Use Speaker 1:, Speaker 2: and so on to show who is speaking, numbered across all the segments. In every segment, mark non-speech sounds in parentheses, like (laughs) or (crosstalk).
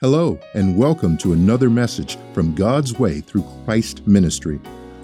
Speaker 1: Hello, and welcome to another message from God's Way through Christ Ministry,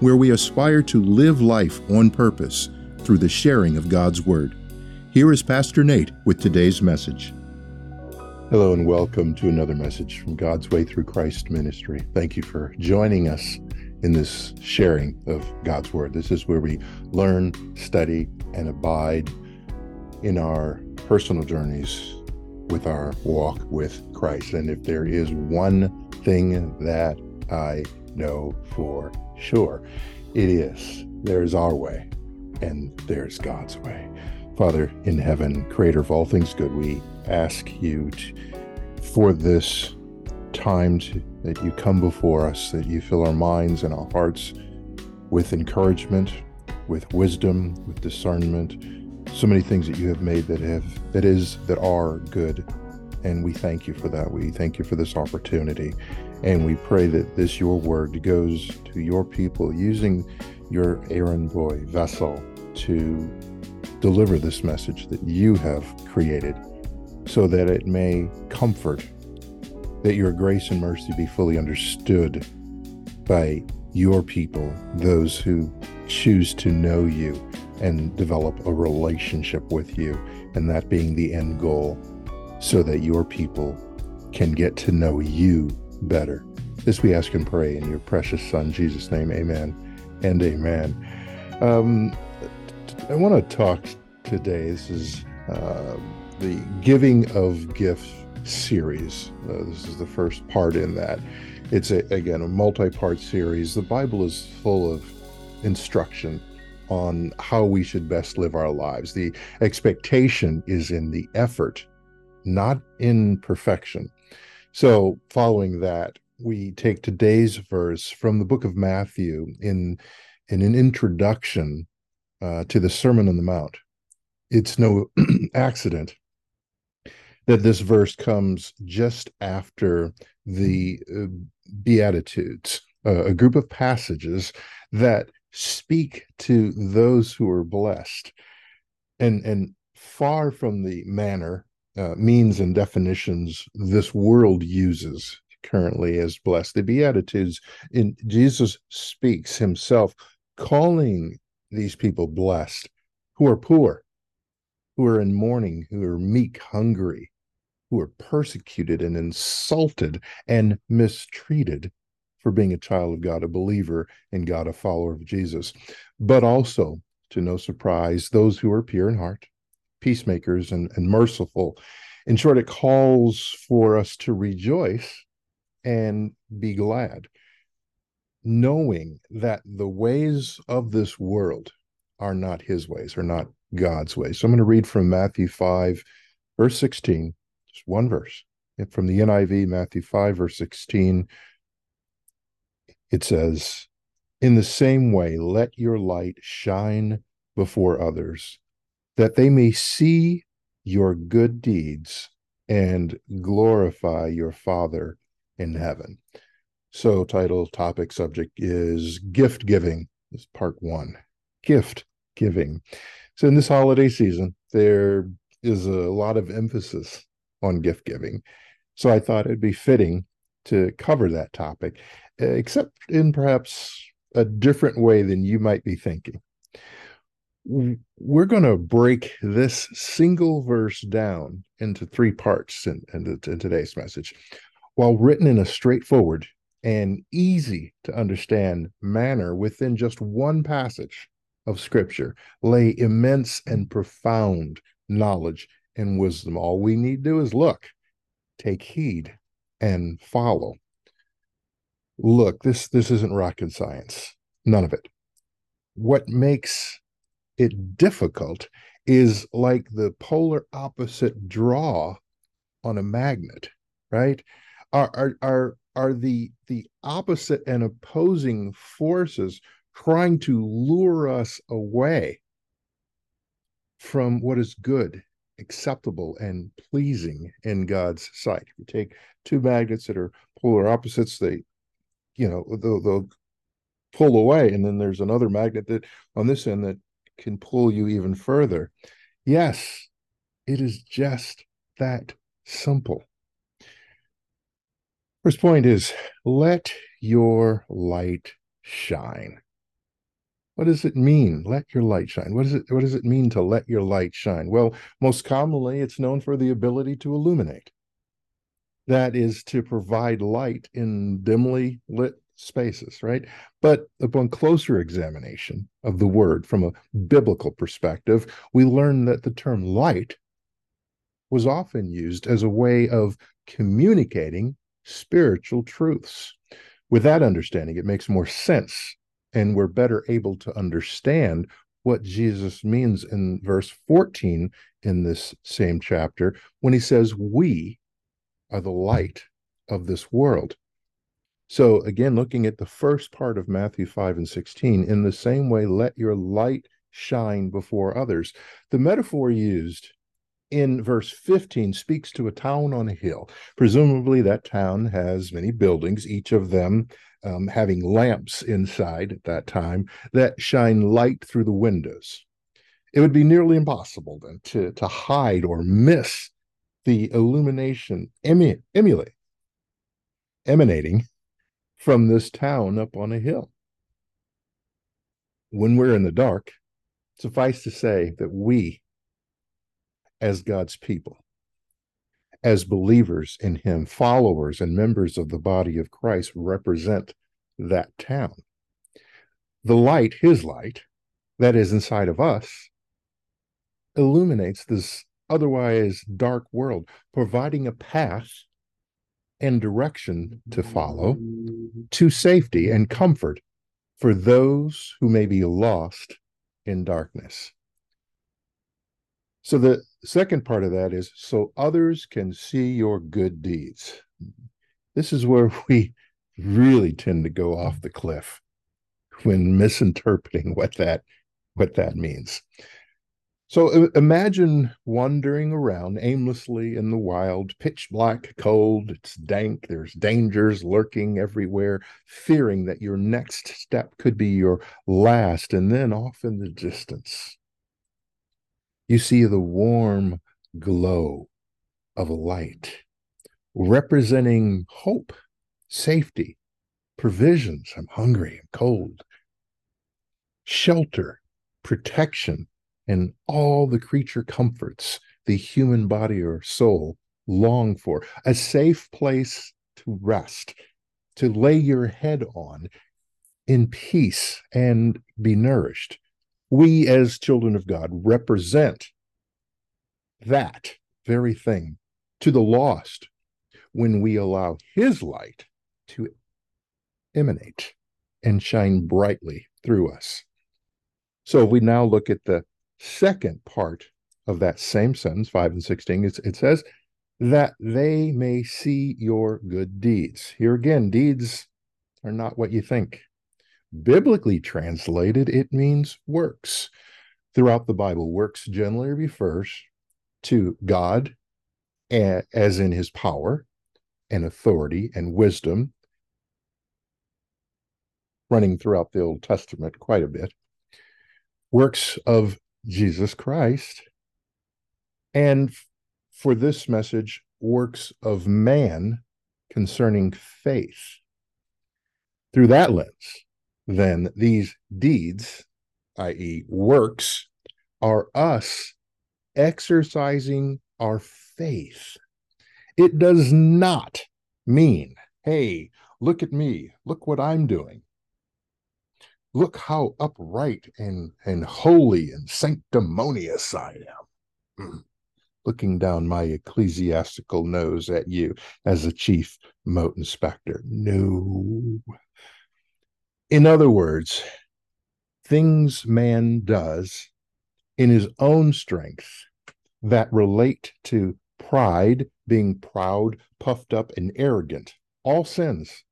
Speaker 1: where we aspire to live life on purpose through the sharing of God's Word. Here is Pastor Nate with today's message. Hello, and welcome to another message from God's Way through Christ Ministry. Thank you for joining us in this sharing of God's Word. This is where we learn, study, and abide in our personal journeys with our walk with Christ. And if there is one thing that I know for sure, it is there's our way and there's God's way. Father in heaven, creator of all things good, we ask you to, for this time to, that you come before us, that you fill our minds and our hearts with encouragement, with wisdom, with discernment, so many things that you have made that have that is that are good. And we thank you for that. We thank you for this opportunity. And we pray that this your word goes to your people using your errand boy vessel to deliver this message that you have created so that it may comfort that your grace and mercy be fully understood by your people those who choose to know you and develop a relationship with you, and that being the end goal, so that your people can get to know you better. This we ask and pray in your precious Son, Jesus' name. Amen and amen. Um, I want to talk today. This is uh, the Giving of Gifts series. Uh, this is the first part in that. It's a, again a multi-part series. The Bible is full of instruction on how we should best live our lives. The expectation is in the effort, not in perfection. So, following that, we take today's verse from the book of Matthew in, in an introduction uh, to the Sermon on the Mount. It's no (clears throat) accident that this verse comes just after the uh, Beatitudes, uh, a group of passages that speak to those who are blessed. And and far from the manner uh, means and definitions this world uses currently as blessed the beatitudes in jesus speaks himself calling these people blessed who are poor who are in mourning who are meek hungry who are persecuted and insulted and mistreated for being a child of God, a believer in God, a follower of Jesus, but also, to no surprise, those who are pure in heart, peacemakers, and, and merciful. In short, it calls for us to rejoice and be glad, knowing that the ways of this world are not his ways, are not God's ways. So I'm going to read from Matthew 5, verse 16, just one verse. From the NIV, Matthew 5, verse 16 it says, In the same way, let your light shine before others, that they may see your good deeds and glorify your Father in heaven. So, title, topic, subject is gift giving. This is part one gift giving. So, in this holiday season, there is a lot of emphasis on gift giving. So, I thought it'd be fitting to cover that topic uh, except in perhaps a different way than you might be thinking. We're going to break this single verse down into three parts in, in, in today's message. While written in a straightforward and easy to understand manner within just one passage of scripture, lay immense and profound knowledge and wisdom. All we need to do is look, take heed, and follow. Look this this isn't rocket science. None of it. What makes it difficult is like the polar opposite draw on a magnet right? Are are are, are the the opposite and opposing forces trying to lure us away from what is good acceptable and pleasing in God's sight. If you take two magnets that are polar opposites, they you know they'll, they'll pull away and then there's another magnet that on this end that can pull you even further yes it is just that simple First point is let your light shine. What does it mean? Let your light shine. What does it what does it mean to let your light shine? Well, most commonly it's known for the ability to illuminate. That is to provide light in dimly lit spaces, right? But upon closer examination of the word from a biblical perspective, we learn that the term light was often used as a way of communicating spiritual truths. With that understanding, it makes more sense and we're better able to understand what Jesus means in verse 14 in this same chapter when he says, We are the light of this world. So, again, looking at the first part of Matthew 5 and 16, in the same way, let your light shine before others. The metaphor used in verse 15 speaks to a town on a hill. Presumably, that town has many buildings, each of them um, having lamps inside at that time that shine light through the windows. It would be nearly impossible then to, to hide or miss the illumination emu- emulate, emanating from this town up on a hill. When we're in the dark, suffice to say that we, as God's people, as believers in him, followers and members of the body of Christ represent that town. The light, his light, that is inside of us, illuminates this otherwise dark world, providing a path and direction to follow to safety and comfort for those who may be lost in darkness. So the second part of that is so others can see your good deeds. This is where we really tend to go off the cliff when misinterpreting what that what that means. So imagine wandering around aimlessly in the wild, pitch black, cold, it's dank, there's dangers lurking everywhere, fearing that your next step could be your last, and then off in the distance you see the warm glow of light representing hope, safety, provisions. I'm hungry, I'm cold, shelter, protection, and all the creature comforts the human body or soul long for. A safe place to rest, to lay your head on in peace and be nourished we as children of God represent that very thing to the lost when we allow his light to emanate and shine brightly through us. So if we now look at the second part of that same sentence, 5 and 16, it says, that they may see your good deeds. Here again, deeds are not what you think. Biblically translated, it means works. Throughout the Bible, works generally refers to God as in his power and authority and wisdom, running throughout the Old Testament quite a bit. Works of Jesus Christ. And for this message, works of man concerning faith. Through that lens, then these deeds, i.e., works, are us exercising our faith. It does not mean, hey, look at me, look what I'm doing. Look how upright and, and holy and sanctimonious I am. Mm. Looking down my ecclesiastical nose at you as the chief mote inspector. No, in other words, things man does in his own strength that relate to pride, being proud, puffed up, and arrogant, all sins,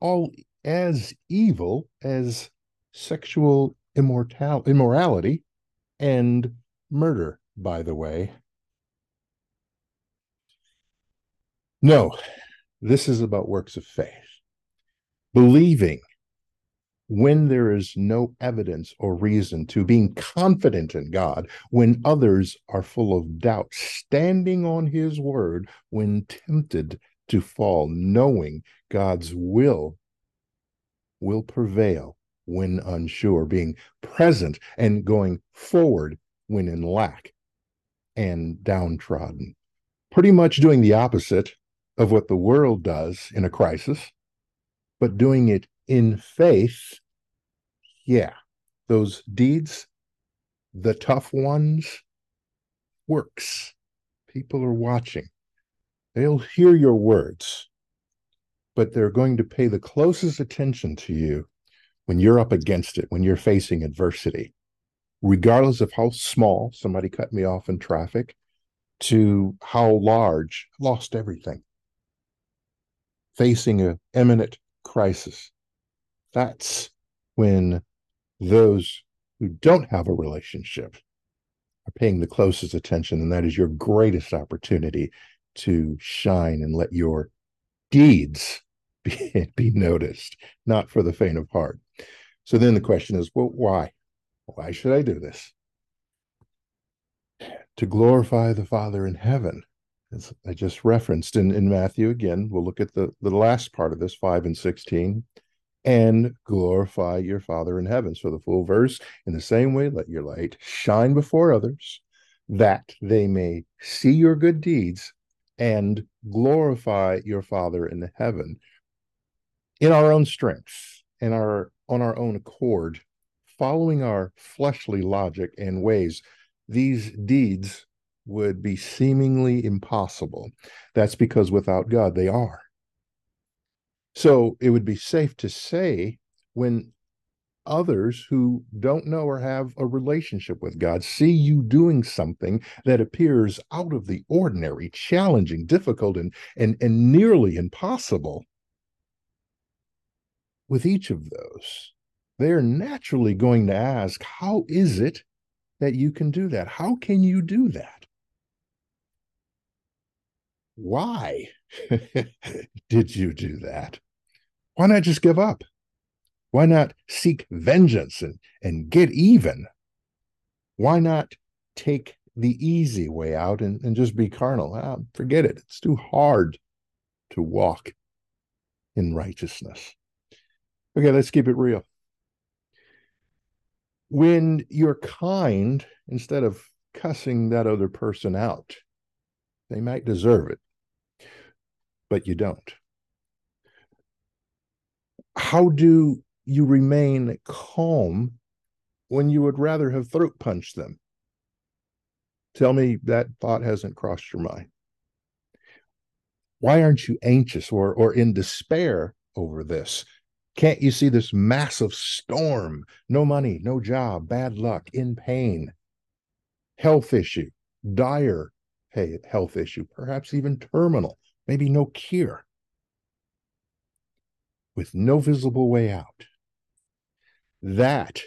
Speaker 1: all as evil as sexual immortal- immorality and murder, by the way. No, this is about works of faith. Believing when there is no evidence or reason to being confident in God when others are full of doubt, standing on his word when tempted to fall, knowing God's will will prevail when unsure, being present and going forward when in lack and downtrodden. Pretty much doing the opposite of what the world does in a crisis, but doing it in faith. Yeah, those deeds, the tough ones, works. People are watching. They'll hear your words, but they're going to pay the closest attention to you when you're up against it, when you're facing adversity, regardless of how small somebody cut me off in traffic to how large, lost everything, facing an imminent crisis. That's when those who don't have a relationship are paying the closest attention, and that is your greatest opportunity to shine and let your deeds be, (laughs) be noticed, not for the faint of heart. So then the question is, well, why? Why should I do this? To glorify the Father in heaven. As I just referenced in, in Matthew again, we'll look at the, the last part of this, 5 and 16, and glorify your Father in heaven. So the full verse, in the same way, let your light shine before others, that they may see your good deeds and glorify your Father in heaven in our own strength and our on our own accord, following our fleshly logic and ways, these deeds would be seemingly impossible. That's because without God, they are. So it would be safe to say when others who don't know or have a relationship with God see you doing something that appears out of the ordinary, challenging, difficult, and, and, and nearly impossible, with each of those, they're naturally going to ask, How is it that you can do that? How can you do that? Why (laughs) did you do that? Why not just give up? Why not seek vengeance and, and get even? Why not take the easy way out and, and just be carnal? Ah, forget it. It's too hard to walk in righteousness. Okay, let's keep it real. When you're kind, instead of cussing that other person out, they might deserve it, but you don't. How do you remain calm when you would rather have throat punched them? Tell me that thought hasn't crossed your mind. Why aren't you anxious or, or in despair over this? Can't you see this massive storm? No money, no job, bad luck, in pain, health issue, dire health issue, perhaps even terminal, maybe no cure, with no visible way out. That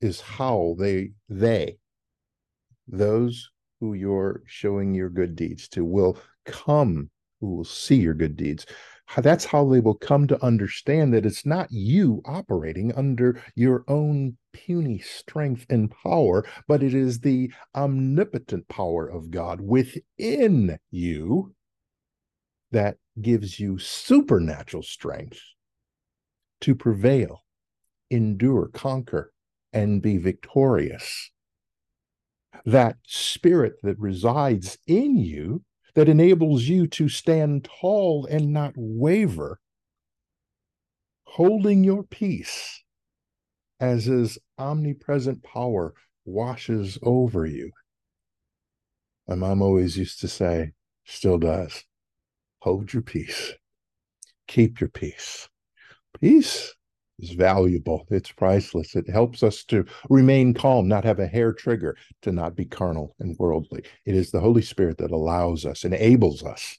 Speaker 1: is how they, they, those who you're showing your good deeds to, will come, who will see your good deeds, that's how they will come to understand that it's not you operating under your own puny strength and power, but it is the omnipotent power of God within you that gives you supernatural strength to prevail, endure, conquer, and be victorious. That spirit that resides in you that enables you to stand tall and not waver, holding your peace as his omnipresent power washes over you. My mom always used to say, still does, hold your peace, keep your peace. Peace is valuable. It's priceless. It helps us to remain calm, not have a hair trigger, to not be carnal and worldly. It is the Holy Spirit that allows us, enables us,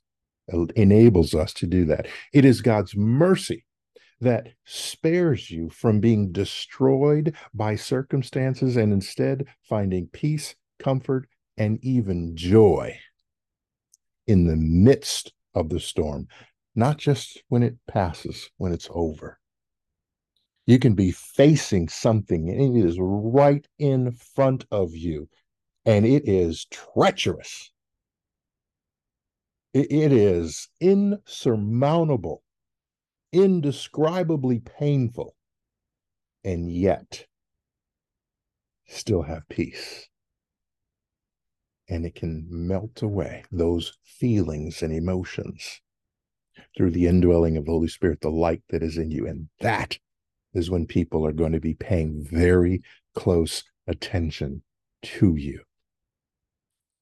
Speaker 1: enables us to do that. It is God's mercy that spares you from being destroyed by circumstances and instead finding peace, comfort, and even joy in the midst of the storm, not just when it passes, when it's over. You can be facing something and it is right in front of you and it is treacherous. it is insurmountable, indescribably painful, and yet still have peace. And it can melt away those feelings and emotions through the indwelling of the Holy Spirit, the light that is in you. And that is when people are going to be paying very close attention to you.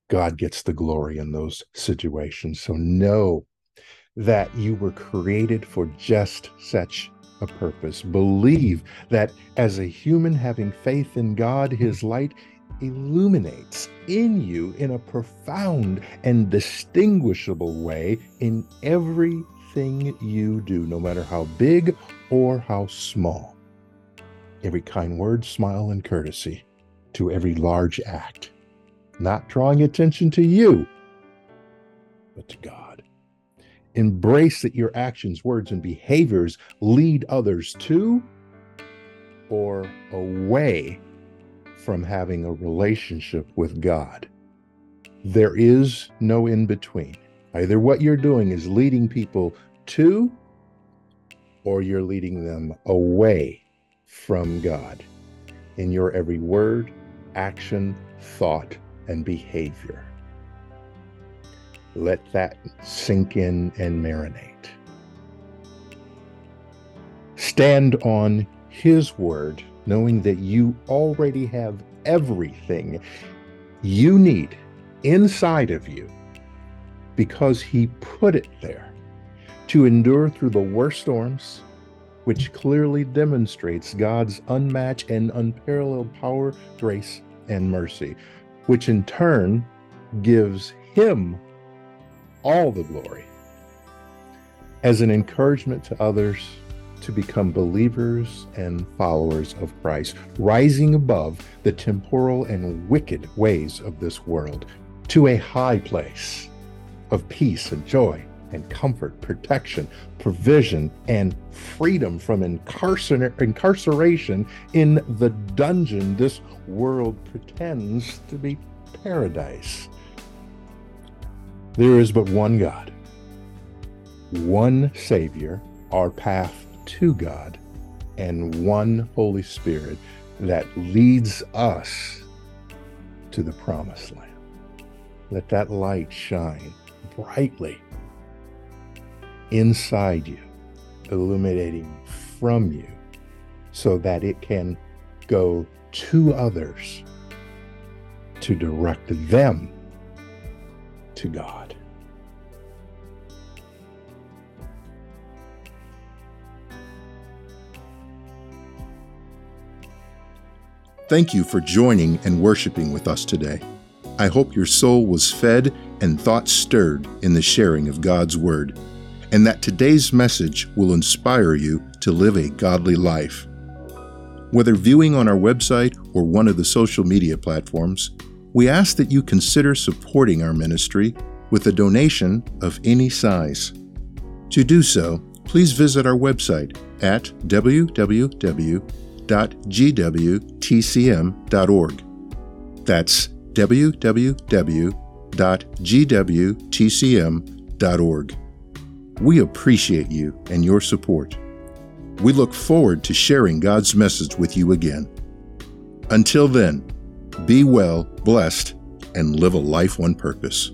Speaker 1: God gets the glory in those situations. So know that you were created for just such a purpose. Believe that as a human having faith in God, his light illuminates in you in a profound and distinguishable way in everything you do, no matter how big or how small. Every kind word, smile, and courtesy to every large act, not drawing attention to you, but to God. Embrace that your actions, words, and behaviors lead others to or away from having a relationship with God. There is no in between. Either what you're doing is leading people to or you're leading them away from God in your every word, action, thought, and behavior. Let that sink in and marinate. Stand on His word, knowing that you already have everything you need inside of you because He put it there to endure through the worst storms, which clearly demonstrates God's unmatched and unparalleled power, grace, and mercy, which in turn gives Him all the glory. As an encouragement to others to become believers and followers of Christ, rising above the temporal and wicked ways of this world to a high place of peace and joy and comfort, protection, provision, and freedom from incarcer- incarceration in the dungeon this world pretends to be paradise. There is but one God, one Savior, our path to God, and one Holy Spirit that leads us to the promised land. Let that light shine brightly inside you, illuminating from you, so that it can go to others to direct them to God.
Speaker 2: Thank you for joining and worshiping with us today. I hope your soul was fed and thoughts stirred in the sharing of God's Word, and that today's message will inspire you to live a godly life. Whether viewing on our website or one of the social media platforms, we ask that you consider supporting our ministry with a donation of any size. To do so, please visit our website at www.gwtcm.org. That's www.gwtcm.org. We appreciate you and your support. We look forward to sharing God's message with you again. Until then, be well, blessed, and live a life on purpose.